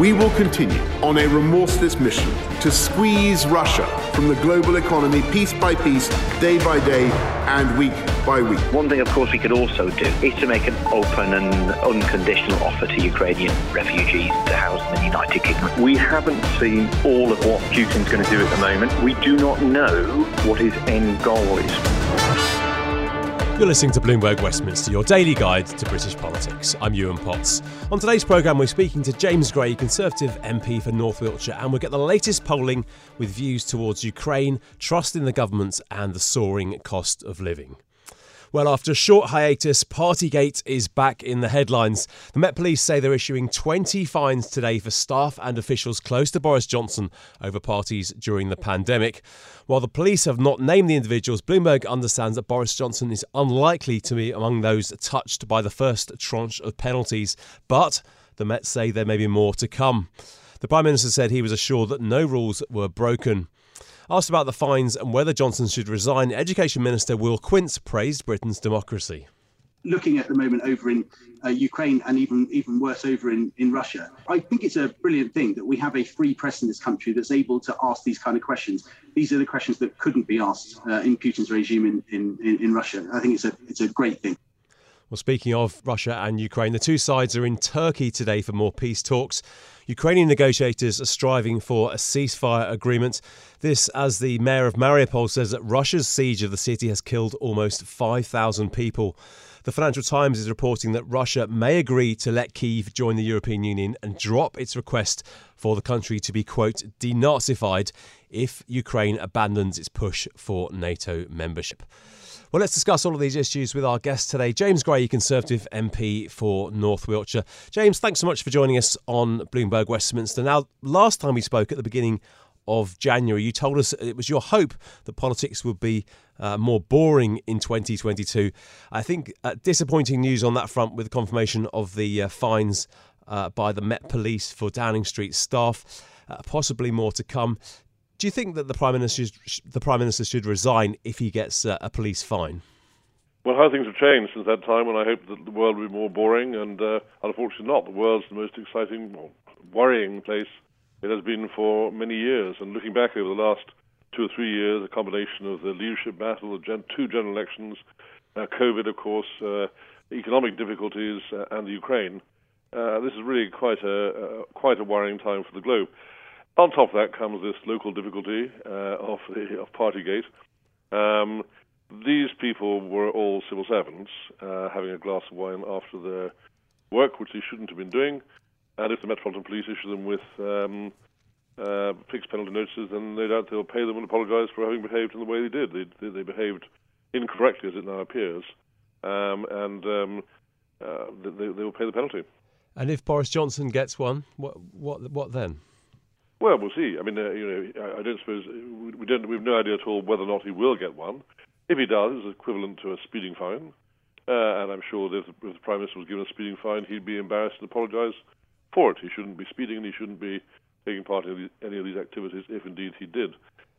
We will continue on a remorseless mission to squeeze Russia from the global economy piece by piece, day by day, and week by week. One thing, of course, we could also do is to make an open and unconditional offer to Ukrainian refugees to house them in the United Kingdom. We haven't seen all of what Putin's going to do at the moment. We do not know what his end goal is. You're listening to Bloomberg Westminster, your daily guide to British politics. I'm Yuan Potts. On today's programme, we're speaking to James Gray, Conservative MP for North Wiltshire, and we'll get the latest polling with views towards Ukraine, trust in the government, and the soaring cost of living. Well, after a short hiatus, Partygate is back in the headlines. The Met Police say they're issuing 20 fines today for staff and officials close to Boris Johnson over parties during the pandemic. While the police have not named the individuals, Bloomberg understands that Boris Johnson is unlikely to be among those touched by the first tranche of penalties. But the Met say there may be more to come. The Prime Minister said he was assured that no rules were broken. Asked about the fines and whether Johnson should resign, Education Minister Will Quince praised Britain's democracy looking at the moment over in uh, Ukraine and even even worse over in, in Russia. I think it's a brilliant thing that we have a free press in this country that's able to ask these kind of questions. These are the questions that couldn't be asked uh, in Putin's regime in, in, in, Russia. I think it's a it's a great thing. Well, speaking of Russia and Ukraine, the two sides are in Turkey today for more peace talks. Ukrainian negotiators are striving for a ceasefire agreement. This, as the mayor of Mariupol says that Russia's siege of the city has killed almost 5,000 people. The Financial Times is reporting that Russia may agree to let Kiev join the European Union and drop its request for the country to be, quote, denazified if Ukraine abandons its push for NATO membership. Well, let's discuss all of these issues with our guest today, James Gray, Conservative MP for North Wiltshire. James, thanks so much for joining us on Bloomberg Westminster. Now, last time we spoke at the beginning of January, you told us it was your hope that politics would be uh, more boring in 2022. I think uh, disappointing news on that front with the confirmation of the uh, fines uh, by the Met Police for Downing Street staff. Uh, possibly more to come. Do you think that the prime minister the prime minister should resign if he gets uh, a police fine? Well, how things have changed since that time and I hope that the world will be more boring, and uh, unfortunately not. The world's the most exciting, worrying place it has been for many years. And looking back over the last two or three years, a combination of the leadership battle, the gen- two general elections, uh, COVID, of course, uh, economic difficulties, uh, and the Ukraine, uh, this is really quite a quite a worrying time for the globe. On top of that comes this local difficulty uh, of the of Partygate. Um, these people were all civil servants, uh, having a glass of wine after their work, which they shouldn't have been doing. And if the Metropolitan Police issue them with um, uh, fixed penalty notices, then no doubt they'll pay them and apologise for having behaved in the way they did. They, they, they behaved incorrectly, as it now appears, um, and um, uh, they, they will pay the penalty. And if Boris Johnson gets one, what what what then? Well, we'll see. I mean, uh, you know, I, I don't suppose we don't. We have no idea at all whether or not he will get one. If he does, it's equivalent to a speeding fine. Uh, and I'm sure that if the, if the Prime Minister was given a speeding fine, he'd be embarrassed and apologise for it. He shouldn't be speeding and he shouldn't be taking part in any of these activities if indeed he did.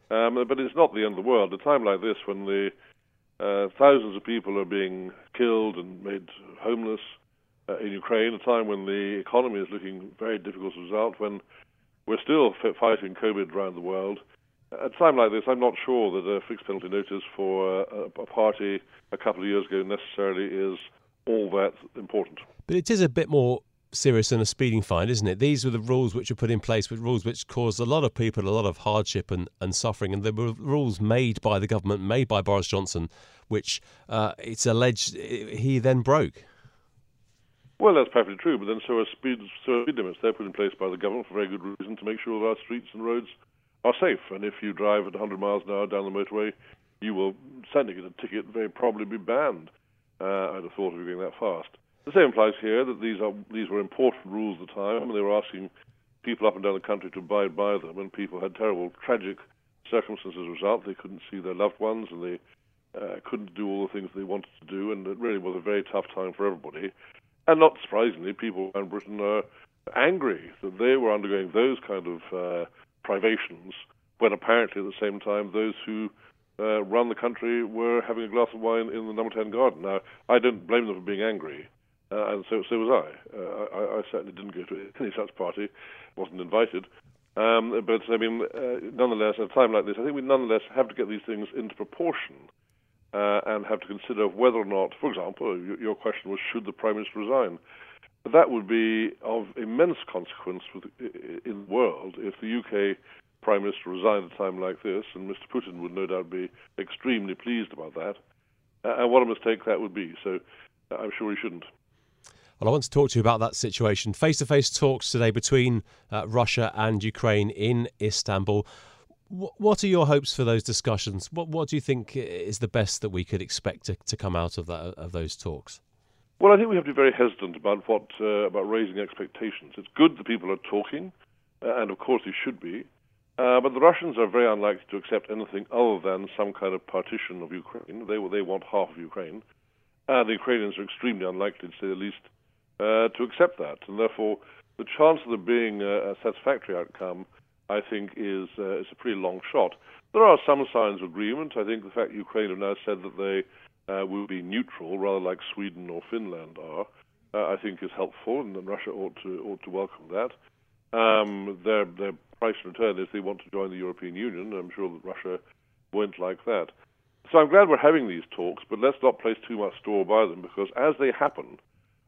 Um, but it's not the end of the world. A time like this, when the uh, thousands of people are being killed and made homeless uh, in Ukraine, a time when the economy is looking very difficult as a result, when we're still fighting COVID around the world. At a time like this, I'm not sure that a fixed penalty notice for a, a party a couple of years ago necessarily is all that important. But it is a bit more serious than a speeding fine, isn't it? These were the rules which were put in place, with rules which caused a lot of people a lot of hardship and, and suffering. And there were rules made by the government, made by Boris Johnson, which uh, it's alleged he then broke. Well, that's perfectly true, but then so are speed, so are speed limits. They're put in place by the government for very good reason to make sure that our streets and roads are safe. And if you drive at 100 miles an hour down the motorway, you will certainly get a ticket, and very probably be banned. Uh, I'd have thought of you going that fast. The same applies here that these are these were important rules at the time, and they were asking people up and down the country to abide by them, and people had terrible, tragic circumstances as a result. They couldn't see their loved ones, and they uh, couldn't do all the things they wanted to do, and it really was a very tough time for everybody. And not surprisingly, people in Britain are angry that they were undergoing those kind of uh, privations when apparently at the same time those who uh, run the country were having a glass of wine in the number 10 garden. Now, I don't blame them for being angry, uh, and so, so was I. Uh, I. I certainly didn't go to any such party, wasn't invited. Um, but I mean, uh, nonetheless, at a time like this, I think we nonetheless have to get these things into proportion uh, and have to consider whether or not, for example, your question was, should the Prime Minister resign? That would be of immense consequence with, in the world if the UK Prime Minister resigned at a time like this, and Mr. Putin would no doubt be extremely pleased about that. Uh, and what a mistake that would be. So uh, I'm sure he shouldn't. Well, I want to talk to you about that situation. Face to face talks today between uh, Russia and Ukraine in Istanbul. What are your hopes for those discussions? What, what do you think is the best that we could expect to, to come out of, that, of those talks? Well, I think we have to be very hesitant about what uh, about raising expectations. It's good that people are talking, uh, and of course they should be. Uh, but the Russians are very unlikely to accept anything other than some kind of partition of Ukraine. They they want half of Ukraine, and the Ukrainians are extremely unlikely, to say the least, uh, to accept that. And therefore, the chance of there being a, a satisfactory outcome, I think, is uh, is a pretty long shot. There are some signs of agreement. I think the fact Ukraine have now said that they uh, will be neutral, rather like Sweden or Finland are, uh, I think is helpful, and Russia ought to ought to welcome that. Um, their their price in return is they want to join the European Union. I'm sure that Russia won't like that. So I'm glad we're having these talks, but let's not place too much store by them because as they happen,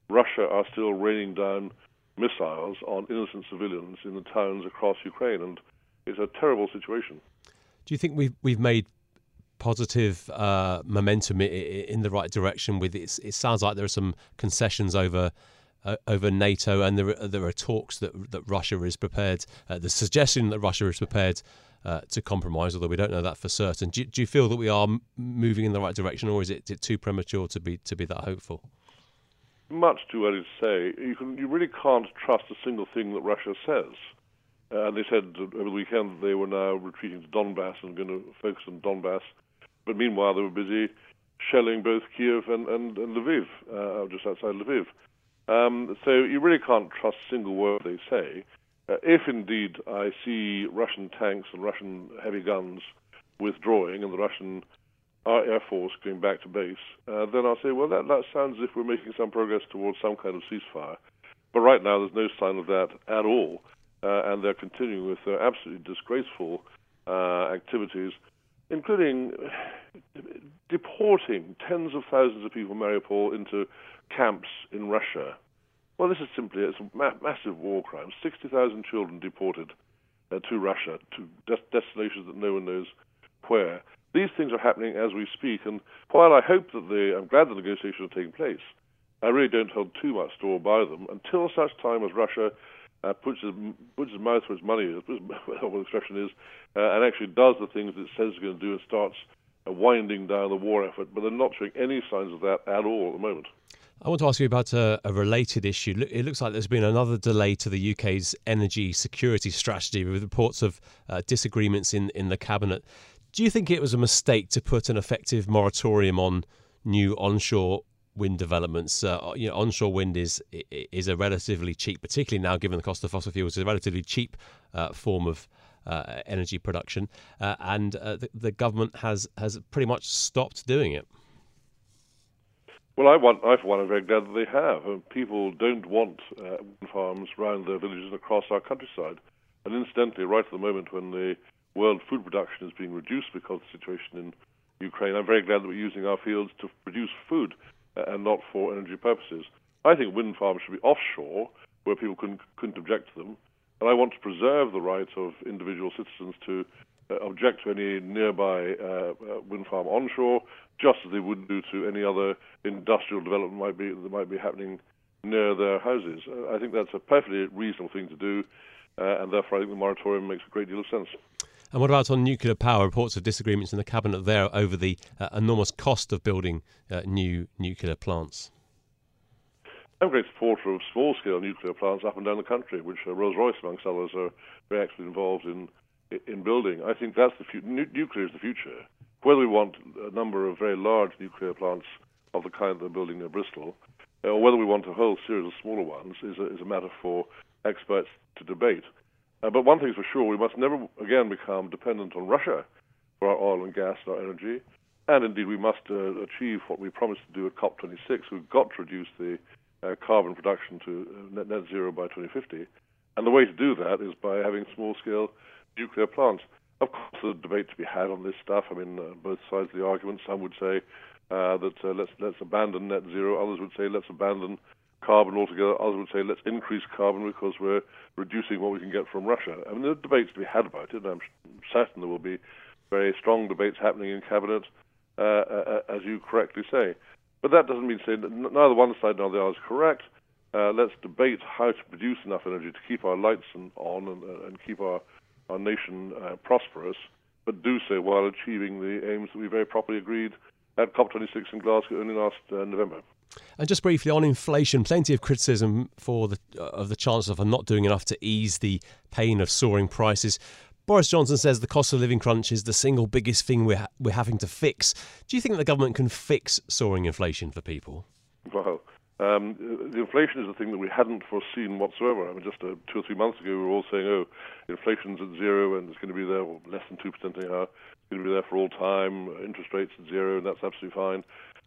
Russia are still raining down missiles on innocent civilians in the towns across Ukraine, and it's a terrible situation. Do you think we've we've made positive uh, momentum in the right direction? With it, it sounds like there are some concessions over uh, over NATO, and there are, there are talks that that Russia is prepared. Uh, the suggestion that Russia is prepared uh, to compromise, although we don't know that for certain. Do, do you feel that we are moving in the right direction, or is it, it too premature to be to be that hopeful? Much too early to say. You can you really can't trust a single thing that Russia says. Uh, they said over the weekend that they were now retreating to Donbass and going to focus on Donbass. But meanwhile, they were busy shelling both Kiev and, and, and Lviv, uh, just outside Lviv. Um, so you really can't trust a single word they say. Uh, if indeed I see Russian tanks and Russian heavy guns withdrawing and the Russian Air Force going back to base, uh, then I'll say, well, that, that sounds as if we're making some progress towards some kind of ceasefire. But right now, there's no sign of that at all, uh, and they're continuing with their absolutely disgraceful uh, activities, including deporting tens of thousands of people from Mariupol into camps in Russia. Well, this is simply it's a ma- massive war crime. 60,000 children deported uh, to Russia, to des- destinations that no one knows where. These things are happening as we speak, and while I hope that the, I'm glad the negotiations are taking place, I really don't hold too much store by them until such time as Russia uh, puts, his, puts his mouth where his money is, whatever the expression is, uh, and actually does the things that it says it's going to do and starts uh, winding down the war effort. But they're not showing any signs of that at all at the moment. I want to ask you about a, a, related issue. It looks like there's been another delay to the UK's energy security strategy with reports of uh, disagreements in, in the cabinet. Do you think it was a mistake to put an effective moratorium on new onshore wind developments? Uh, you know, onshore wind is is a relatively cheap, particularly now given the cost of fossil fuels, is a relatively cheap uh, form of uh, energy production, uh, and uh, the, the government has has pretty much stopped doing it. Well, I want, I for one, am very glad that they have. People don't want uh, wind farms around their villages and across our countryside. And incidentally, right at the moment when the world food production is being reduced because of the situation in Ukraine, I'm very glad that we're using our fields to produce food uh, and not for energy purposes. I think wind farms should be offshore, where people couldn't, couldn't object to them. And I want to preserve the right of individual citizens to uh, object to any nearby uh, uh, wind farm onshore, just as they would do to any other industrial development might be that might be happening near their houses. I think that's a perfectly reasonable thing to do, and therefore I think the moratorium makes a great deal of sense. And what about on nuclear power? Reports of disagreements in the cabinet there over the uh, enormous cost of building uh, new nuclear plants. I'm a great supporter of small-scale nuclear plants up and down the country, which uh, Rolls-Royce, amongst others, are very actively involved in in building. I think that's the future. nuclear is the future. Whether we want a number of very large nuclear plants of the kind they're building near Bristol, or whether we want a whole series of smaller ones, is a, is a matter for experts to debate. Uh, but one thing's for sure, we must never again become dependent on Russia for our oil and gas and our energy. And indeed, we must uh, achieve what we promised to do at COP26. We've got to reduce the uh, carbon production to uh, net, net zero by 2050. And the way to do that is by having small scale nuclear plants. Of course, there's a debate to be had on this stuff. I mean, uh, both sides of the argument. Some would say uh, that let's let's abandon net zero. Others would say let's abandon carbon altogether. Others would say let's increase carbon because we're reducing what we can get from Russia. I mean, there are debates to be had about it, and I'm certain there will be very strong debates happening in cabinet, uh, uh, uh as you correctly say. But that doesn't mean saying that neither one side nor the other is correct. Uh, let's debate how to produce enough energy to keep our lights on and, and keep our our nation uh, prosperous, but do so while achieving the aims that we very properly agreed at COP26 in Glasgow only last uh, November. And just briefly on inflation, plenty of criticism for the uh, of the Chancellor for not doing enough to ease the pain of soaring prices. Boris Johnson says the cost of living crunch is the single biggest thing we're, ha- we're having to fix. Do you think the government can fix soaring inflation for people? Well, um, the inflation is a thing that we hadn't foreseen whatsoever. I mean, just uh, two or three months ago, we were all saying, "Oh, inflation's at zero and it's going to be there, well, less than two percent anyhow. It's going to be there for all time. Interest rates at zero, and that's absolutely fine."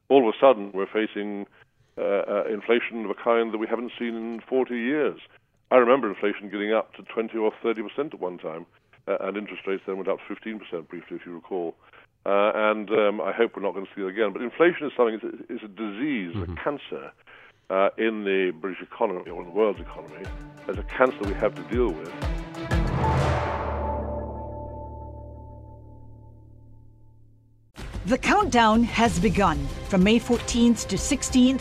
All of a sudden, we're facing inflation of a kind that we haven't seen in 40 years. I remember inflation getting up to 20 or 30 percent at one time, uh, and interest rates then went up to 15 percent briefly, if you recall. Uh, and um, I hope we're not going to see it again. But inflation is something; it's a, it's a disease, mm-hmm. a cancer uh, in the British economy or in the world's economy as a cancer we have to deal with. The countdown has begun. From May 14th to 16th,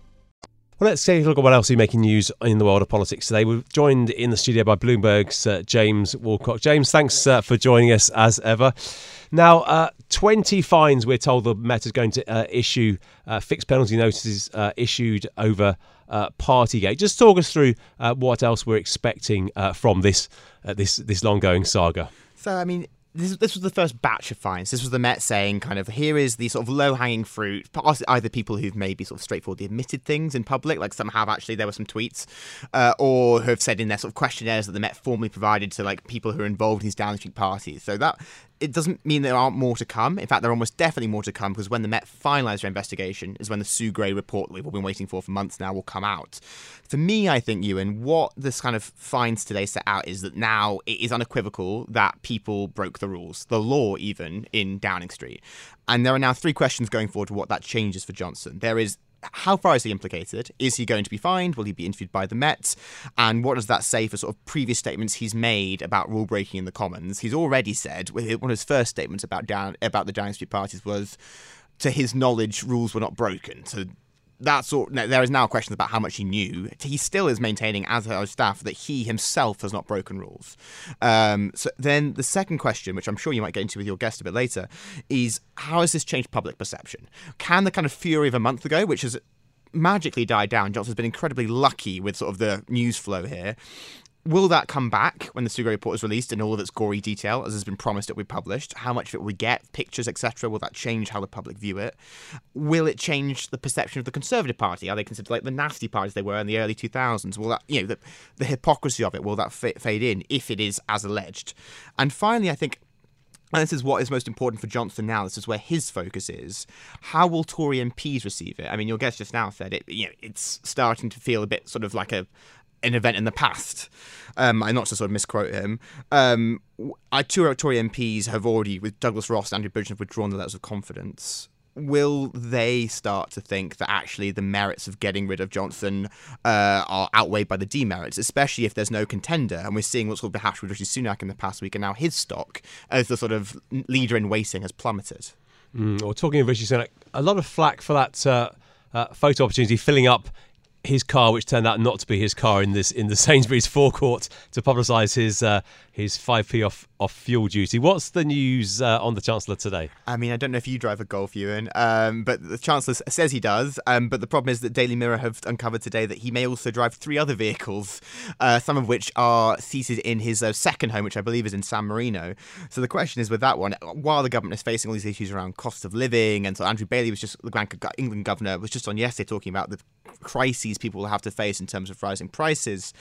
Well, let's take a look at what else is making news in the world of politics today. We're joined in the studio by Bloomberg's uh, James Woolcock. James, thanks uh, for joining us as ever. Now, uh, 20 fines, we're told the Met is going to uh, issue, uh, fixed penalty notices uh, issued over Partygate. Just talk us through what else we're expecting from this, this, this long going saga. So, I mean, this, this was the first batch of fines. This was the Met saying, kind of, here is the sort of low hanging fruit. Either people who've maybe sort of straightforwardly admitted things in public, like some have actually, there were some tweets, uh, or have said in their sort of questionnaires that the Met formally provided to like people who are involved in these Downing Street parties. So that it doesn't mean there aren't more to come. In fact, there are almost definitely more to come because when the Met finalise their investigation is when the Sue Gray report that we've all been waiting for for months now will come out. For me, I think, Yuan, what this kind of finds today set out is that now it is unequivocal that people broke the rules, the law even, in Downing Street. And there are now three questions going forward to what that changes for Johnson. There is how far is he implicated? Is he going to be fined? Will he be interviewed by the Met? And what does that say for sort of previous statements he's made about rule breaking in the Commons? He's already said one of his first statements about down about the Downing Street parties was, to his knowledge, rules were not broken. So that sort there is now questions about how much he knew. He still is maintaining as a staff that he himself has not broken rules. Um, so then the second question, which I'm sure you might get into with your guest a bit later, is how has this changed public perception? Can the kind of fury of a month ago, which has magically died down, Johnson's been incredibly lucky with sort of the news flow here. Will that come back when the Sue Gray report is released in all of its gory detail, as has been promised it will be published? How much of it will we get? Pictures, etc. Will that change how the public view it? Will it change the perception of the Conservative Party? Are they considered like the nasty parties they were in the early 2000s? Will that, you know, the, the hypocrisy of it, will that f- fade in if it is as alleged? And finally, I think and this is what is most important for Johnson now. This is where his focus is. How will Tory MPs receive it? I mean, your guest just now said it. You know, it's starting to feel a bit sort of like a an event in the past. Um, and not to sort of misquote him. Um, our two Tory MPs have already, with Douglas Ross and Andrew Bridgen, have withdrawn the letters of confidence. will they start to think that actually the merits of getting rid of Johnson uh, are outweighed by the demerits, especially if there's no contender? And we're seeing what's called the hash with Rishi Sunak in the past week, and now his stock as the sort of leader in waiting has plummeted. Mm, or talking of Rishi Sunak, a lot of flack for that uh, uh, photo opportunity filling up his car, which turned out not to be his car in this in the Sainsbury's forecourt, to publicise his uh, his five p off off fuel duty. What's the news uh, on the Chancellor today? I mean, I don't know if you drive a Golf, Yuan, um, but the Chancellor says he does. Um, but the problem is that Daily Mirror have uncovered today that he may also drive three other vehicles, uh, some of which are seated in his uh, second home, which I believe is in San Marino. So the question is with that one, while the government is facing all these issues around cost of living, and so Andrew Bailey was just the of England governor was just on yesterday talking about the crises people will have to face in terms of rising prices.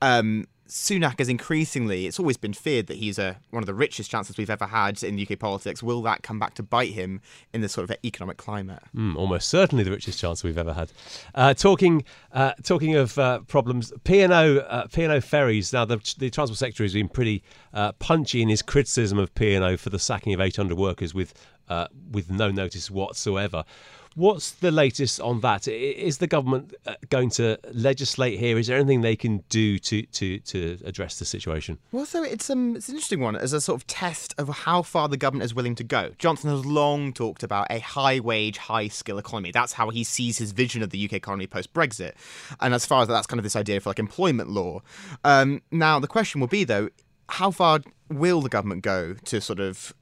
Um, Sunak is increasingly, it's always been feared that he's a, one of the richest chancellors we've ever had in UK politics. Will that come back to bite him in this sort of economic climate? Mm, almost certainly the richest chancellor we've ever had. Uh, talking uh, talking of uh, problems, P&O, uh, P&O ferries, now the, the Transport Secretary has been pretty uh, punchy in his criticism of P&O for the sacking of 800 workers with, uh, with no notice whatsoever. What's the latest on that? Is the government uh, going to legislate here? Is there anything they can do to to, to address the situation? Well, so it's um it's an interesting one as a sort of test of how far the government is willing to go. Johnson has long talked about a high wage, high skill economy. That's how he sees his vision of the UK economy post Brexit, and as far as that, that's kind of this idea for like employment law. Um, now the question will be though, how far will the government go to sort of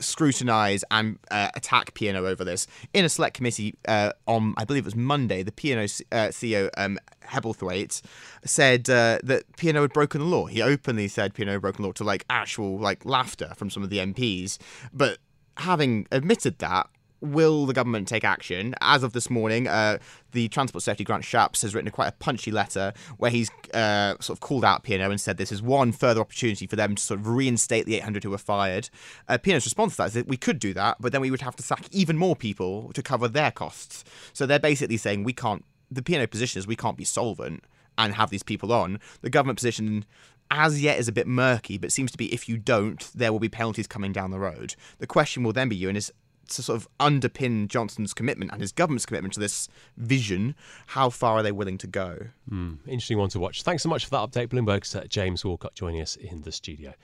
scrutinise and uh, attack P&O over this. In a select committee uh, on, I believe it was Monday, the P&O uh, CEO um, Hebblethwaite said uh, that P&O had broken the law. He openly said P&O had broken the law to like actual like laughter from some of the MPs. But having admitted that, will the government take action? As of this morning, uh, the Transport Secretary Grant Shapps has written a quite a punchy letter where he's uh, sort of called out P&O and said this is one further opportunity for them to sort of reinstate the 800 who were fired. Uh, P&O's response to that is that we could do that, but then we would have to sack even more people to cover their costs. So they're basically saying we can't. The P&O position is we can't be solvent and have these people on. The government position as yet is a bit murky, but seems to be if you don't, there will be penalties coming down the road. The question will then be, Yuan, is to sort of underpin Johnson's commitment and his government's commitment to this vision, how far are they willing to go? Mm, interesting one to watch. Thanks so much for that update, Bloomberg's uh, James Walcott joining us in the studio.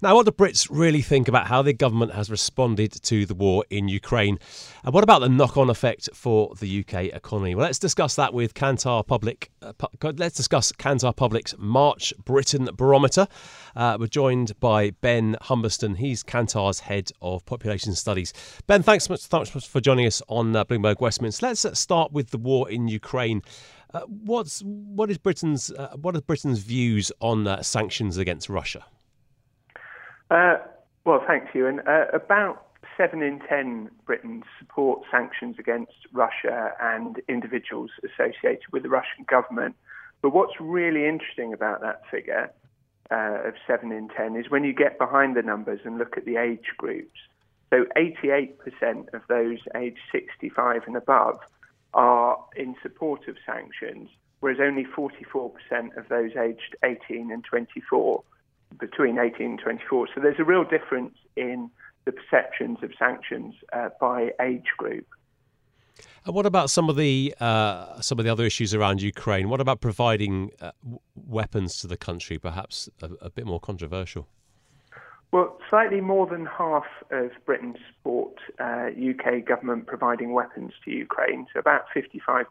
Now, what do Brits really think about how the government has responded to the war in Ukraine? And what about the knock-on effect for the UK economy? Well, let's discuss that with Kantar Public. Uh, let's discuss Kantar Public's March Britain Barometer. Uh, we're joined by Ben Humberstone. He's Kantar's head of population studies. Ben, thanks so much, for joining us on uh, Bloomberg Westminster. Let's uh, start with the war in Ukraine. Uh, what's what is Britain's uh, what are Britain's views on uh, sanctions against Russia? Well, thanks, Yuan. about seven in ten Britons support sanctions against Russia and individuals associated with the Russian government. But what's really interesting about that figure uh, of 7 in 10 is when you get behind the numbers and look at the age groups. So 88% of those aged 65 and above are in support of sanctions, whereas only 44% of those aged 18 and 24, between 18 and 24. So there's a real difference in the perceptions of sanctions uh, by age group. And what about some of the uh, some of the other issues around Ukraine? What about providing uh, weapons to the country? Perhaps a, a, bit more controversial. Well, slightly more than half of Britain support uh, UK government providing weapons to Ukraine, so about 55%.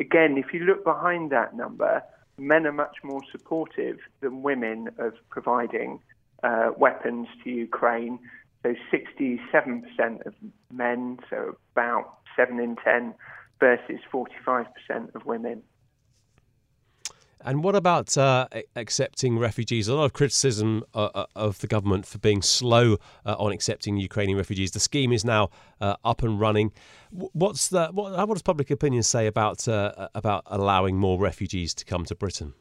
Again, if you look behind that number, men are much more supportive than women of providing uh, weapons to Ukraine. So 67% of men, so about 7 in 10 versus 45% of women. And what about uh, accepting refugees? A lot of criticism uh, uh, of the government for being slow uh, on accepting Ukrainian refugees. The scheme is now uh, up and running. What's the what, what, does public opinion say about uh, about allowing more refugees to come to Britain?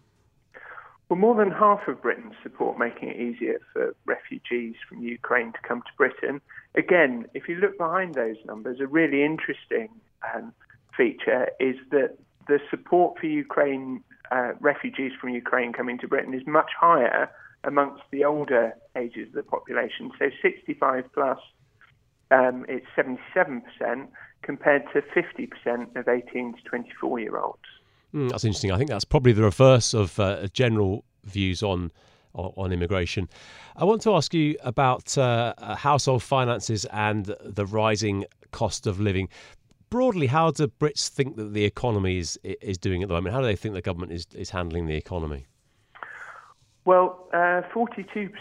Well, more than half of Britain support making it easier for refugees from Ukraine to come to Britain. Again, if you look behind those numbers, a really interesting um, feature is that the support for Ukraine uh, refugees from Ukraine coming to Britain is much higher amongst the older ages of the population. So 65 plus um, it's 77% compared to 50% of 18 to 24 year olds. Mm, that's interesting. I think that's probably the reverse of uh, general views on on immigration. I want to ask you about uh, household finances and the rising cost of living. Broadly, how do Brits think that the economy is is doing at the moment? How do they think the government is, is handling the economy? Well, uh, 42%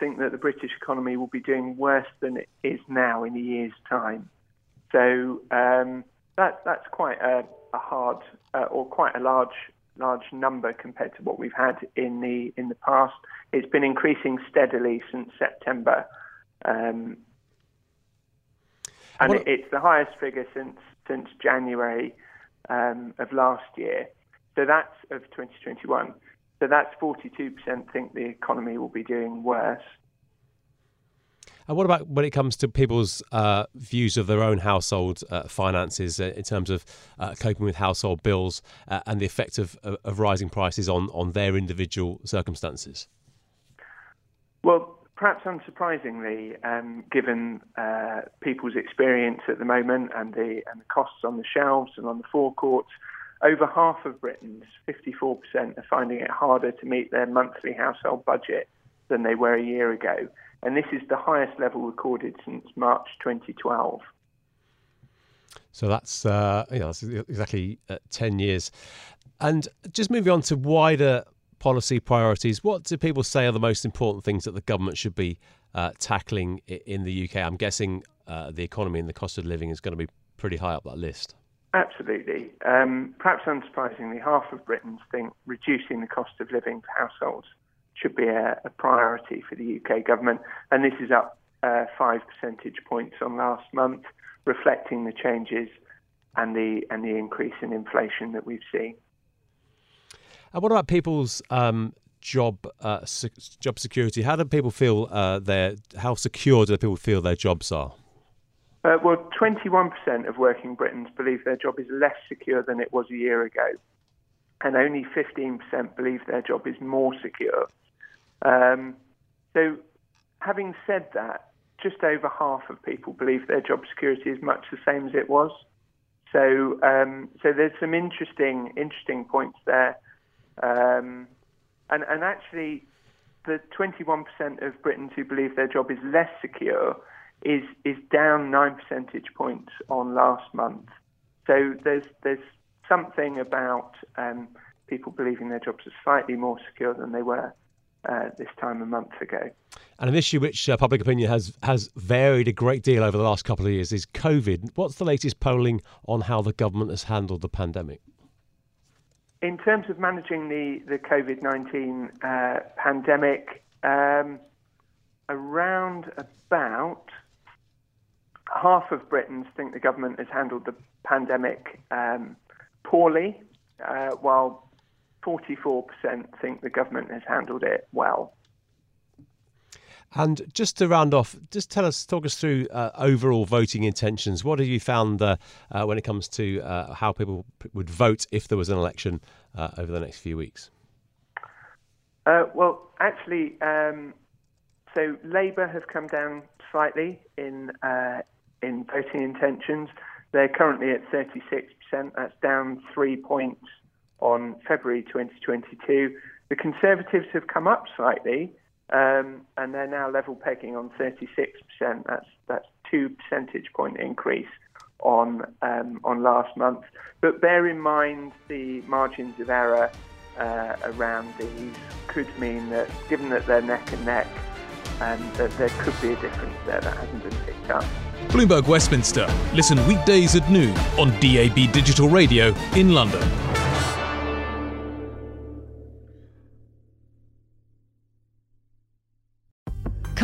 think that the British economy will be doing worse than it is now in a year's time. So um, that, that's quite a, a hard uh, or quite a large large number compared to what we've had in the in the past. It's been increasing steadily since September, um, and it's the highest figure since since January um, of last year. So that's of 2021. So that's 42% think the economy will be doing worse. And what about when it comes to people's uh, views of their own household uh, finances uh, in terms of uh, coping with household bills uh, and the effect of, of rising prices on, on their individual circumstances? Well, perhaps unsurprisingly, um, given uh, people's experience at the moment and the, and the costs on the shelves and on the forecourts, over half of Britons, 54%, are finding it harder to meet their monthly household budget than they were a year ago and this is the highest level recorded since March 2012. So that's uh, you know, that's exactly uh, ten years. And just moving on to wider policy priorities, what do people say are the most important things that the government should be uh, tackling in the UK? I'm guessing uh, the economy and the cost of living is going to be pretty high up that list. Absolutely. Um, perhaps unsurprisingly, half of Britons think reducing the cost of living for households should be a, a priority for the UK government, and this is up uh, five percentage points on last month, reflecting the changes and the and the increase in inflation that we've seen. And what about people's um, job uh, se- job security? How do people feel uh, their how secure do people feel their jobs are? Uh, well, 21% of working Britons believe their job is less secure than it was a year ago, and only 15% believe their job is more secure. Um, so, having said that, just over half of people believe their job security is much the same as it was. So, um, so there's some interesting, interesting points there, um, and and actually, the 21% of Britons who believe their job is less secure is is down nine percentage points on last month. So there's there's something about um, people believing their jobs are slightly more secure than they were uh, this time a month ago. And an issue which uh, public opinion has has varied a great deal over the last couple of years is COVID. What's the latest polling on how the government has handled the pandemic? In terms of managing the, the COVID 19 uh, pandemic, um, around about half of Britons think the government has handled the pandemic um, poorly, uh, while 44% think the government has handled it well. And just to round off, just tell us, talk us through uh, overall voting intentions. What have you found uh, uh, when it comes to uh, how people would vote if there was an election uh, over the next few weeks? Uh, well, actually, um, so Labour have come down slightly in in voting intentions. They're currently at 36%. That's down three points on February 2022. The Conservatives have come up slightly, um, and they're now level pegging on 36%. That's that's two percentage point increase on um, on last month. But bear in mind the margins of error uh, around these could mean that, given that they're neck and neck, um, that there could be a difference there that hasn't been picked up. Bloomberg Westminster. Listen weekdays at noon on DAB Digital Radio in London.